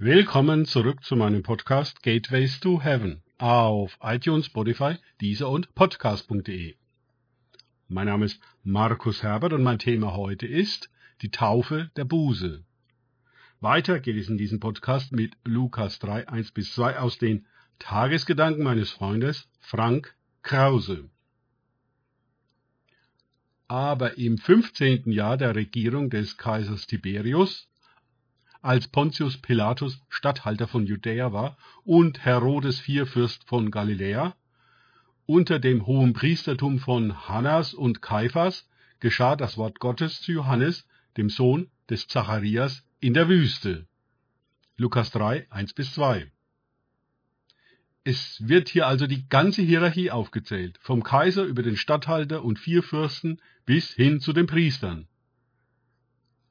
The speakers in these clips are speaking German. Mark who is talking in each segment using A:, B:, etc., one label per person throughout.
A: Willkommen zurück zu meinem Podcast Gateways to Heaven auf iTunes, Spotify, Deezer und Podcast.de. Mein Name ist Markus Herbert und mein Thema heute ist die Taufe der Buße. Weiter geht es in diesem Podcast mit Lukas 3, 1 bis 2 aus den Tagesgedanken meines Freundes Frank Krause. Aber im 15. Jahr der Regierung des Kaisers Tiberius, als Pontius Pilatus Statthalter von Judäa war und Herodes IV Fürst von Galiläa, unter dem hohen Priestertum von Hannas und Kaiphas geschah das Wort Gottes zu Johannes, dem Sohn des Zacharias, in der Wüste. Lukas 3, 1 bis 2. Es wird hier also die ganze Hierarchie aufgezählt, vom Kaiser über den Statthalter und vier Fürsten bis hin zu den Priestern.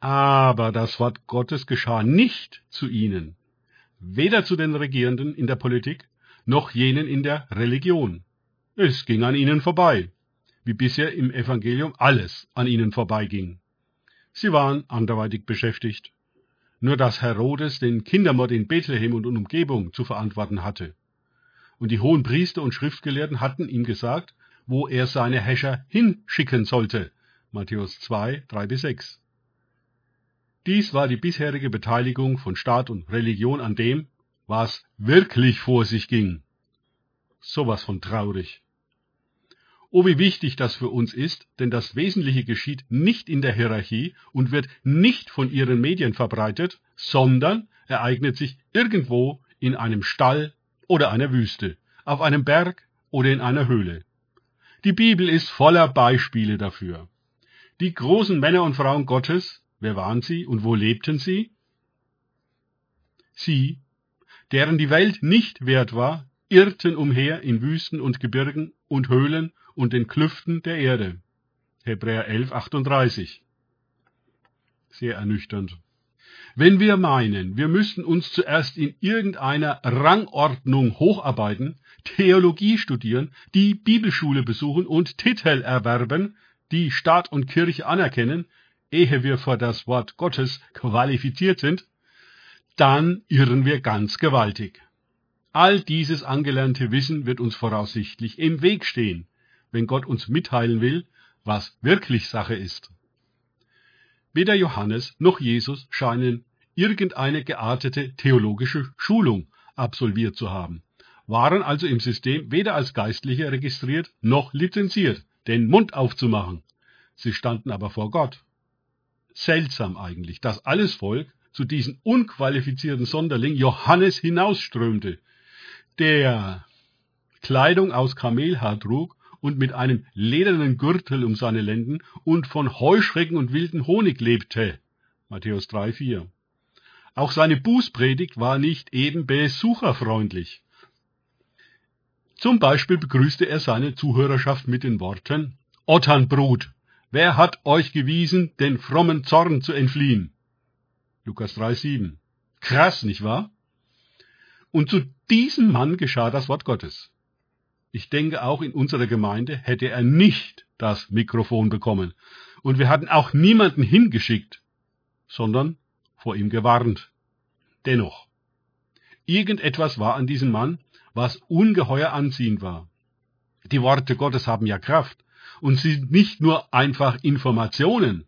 A: Aber das Wort Gottes geschah nicht zu ihnen, weder zu den Regierenden in der Politik, noch jenen in der Religion. Es ging an ihnen vorbei, wie bisher im Evangelium alles an ihnen vorbeiging. Sie waren anderweitig beschäftigt. Nur dass Herodes den Kindermord in Bethlehem und Umgebung zu verantworten hatte und die hohen Priester und Schriftgelehrten hatten ihm gesagt, wo er seine Häscher hinschicken sollte. Matthäus 2, 3 bis 6. Dies war die bisherige Beteiligung von Staat und Religion an dem, was wirklich vor sich ging. Sowas von traurig. Oh, wie wichtig das für uns ist, denn das Wesentliche geschieht nicht in der Hierarchie und wird nicht von ihren Medien verbreitet, sondern ereignet sich irgendwo in einem Stall oder einer Wüste, auf einem Berg oder in einer Höhle. Die Bibel ist voller Beispiele dafür. Die großen Männer und Frauen Gottes, wer waren sie und wo lebten sie? Sie, deren die Welt nicht wert war, irrten umher in Wüsten und Gebirgen und Höhlen und den Klüften der Erde. Hebräer 11, 38. Sehr ernüchternd. Wenn wir meinen, wir müssten uns zuerst in irgendeiner Rangordnung hocharbeiten, Theologie studieren, die Bibelschule besuchen und Titel erwerben, die Staat und Kirche anerkennen, ehe wir vor das Wort Gottes qualifiziert sind, dann irren wir ganz gewaltig. All dieses angelernte Wissen wird uns voraussichtlich im Weg stehen, wenn Gott uns mitteilen will, was wirklich Sache ist. Weder Johannes noch Jesus scheinen irgendeine geartete theologische Schulung absolviert zu haben, waren also im System weder als Geistliche registriert noch lizenziert, den Mund aufzumachen. Sie standen aber vor Gott. Seltsam eigentlich, dass alles Volk zu diesem unqualifizierten Sonderling Johannes hinausströmte, der Kleidung aus Kamelhaar trug und mit einem ledernen Gürtel um seine Lenden und von Heuschrecken und wilden Honig lebte. Matthäus 3, 4. Auch seine Bußpredigt war nicht eben besucherfreundlich. Zum Beispiel begrüßte er seine Zuhörerschaft mit den Worten Otternbrut, wer hat euch gewiesen, den frommen Zorn zu entfliehen? Lukas 3, 7. Krass, nicht wahr? Und zu diesem Mann geschah das Wort Gottes. Ich denke, auch in unserer Gemeinde hätte er nicht das Mikrofon bekommen. Und wir hatten auch niemanden hingeschickt, sondern vor ihm gewarnt. Dennoch, irgendetwas war an diesem Mann, was ungeheuer anziehend war. Die Worte Gottes haben ja Kraft und sind nicht nur einfach Informationen.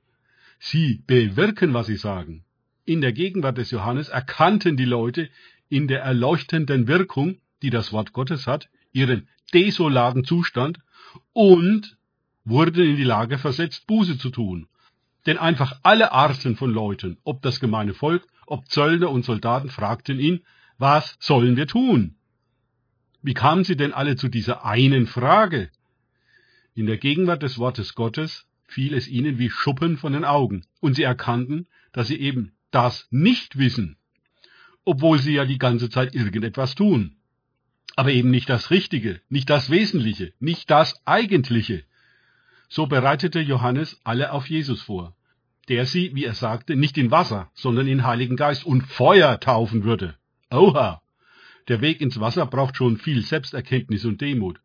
A: Sie bewirken, was sie sagen. In der Gegenwart des Johannes erkannten die Leute in der erleuchtenden Wirkung, die das Wort Gottes hat, ihren desolaten Zustand und wurden in die Lage versetzt, Buße zu tun. Denn einfach alle Arten von Leuten, ob das gemeine Volk, ob Zöllner und Soldaten, fragten ihn, was sollen wir tun? Wie kamen sie denn alle zu dieser einen Frage? In der Gegenwart des Wortes Gottes fiel es ihnen wie Schuppen von den Augen, und sie erkannten, dass sie eben das nicht wissen, obwohl sie ja die ganze Zeit irgendetwas tun aber eben nicht das Richtige, nicht das Wesentliche, nicht das Eigentliche. So bereitete Johannes alle auf Jesus vor, der sie, wie er sagte, nicht in Wasser, sondern in Heiligen Geist und Feuer taufen würde. Oha! Der Weg ins Wasser braucht schon viel Selbsterkenntnis und Demut.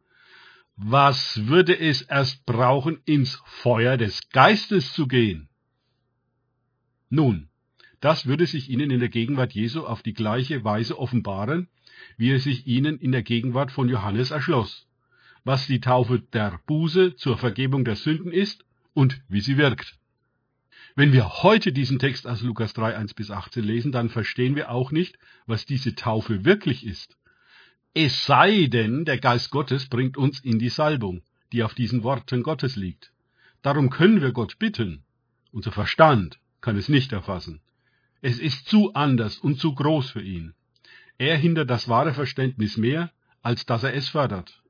A: Was würde es erst brauchen, ins Feuer des Geistes zu gehen? Nun, Das würde sich ihnen in der Gegenwart Jesu auf die gleiche Weise offenbaren, wie es sich ihnen in der Gegenwart von Johannes erschloss, was die Taufe der Buße zur Vergebung der Sünden ist und wie sie wirkt. Wenn wir heute diesen Text aus Lukas 3, 1 bis 18 lesen, dann verstehen wir auch nicht, was diese Taufe wirklich ist. Es sei denn, der Geist Gottes bringt uns in die Salbung, die auf diesen Worten Gottes liegt. Darum können wir Gott bitten. Unser Verstand kann es nicht erfassen. Es ist zu anders und zu groß für ihn. Er hindert das wahre Verständnis mehr, als dass er es fördert.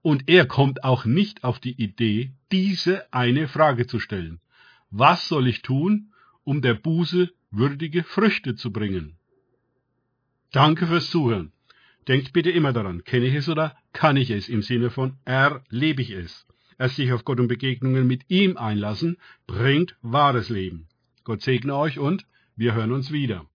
A: Und er kommt auch nicht auf die Idee, diese eine Frage zu stellen. Was soll ich tun, um der Buße würdige Früchte zu bringen? Danke fürs Zuhören. Denkt bitte immer daran, kenne ich es oder kann ich es im Sinne von erlebe ich es. Erst sich auf Gott und Begegnungen mit ihm einlassen, bringt wahres Leben. Gott segne euch und wir hören uns wieder.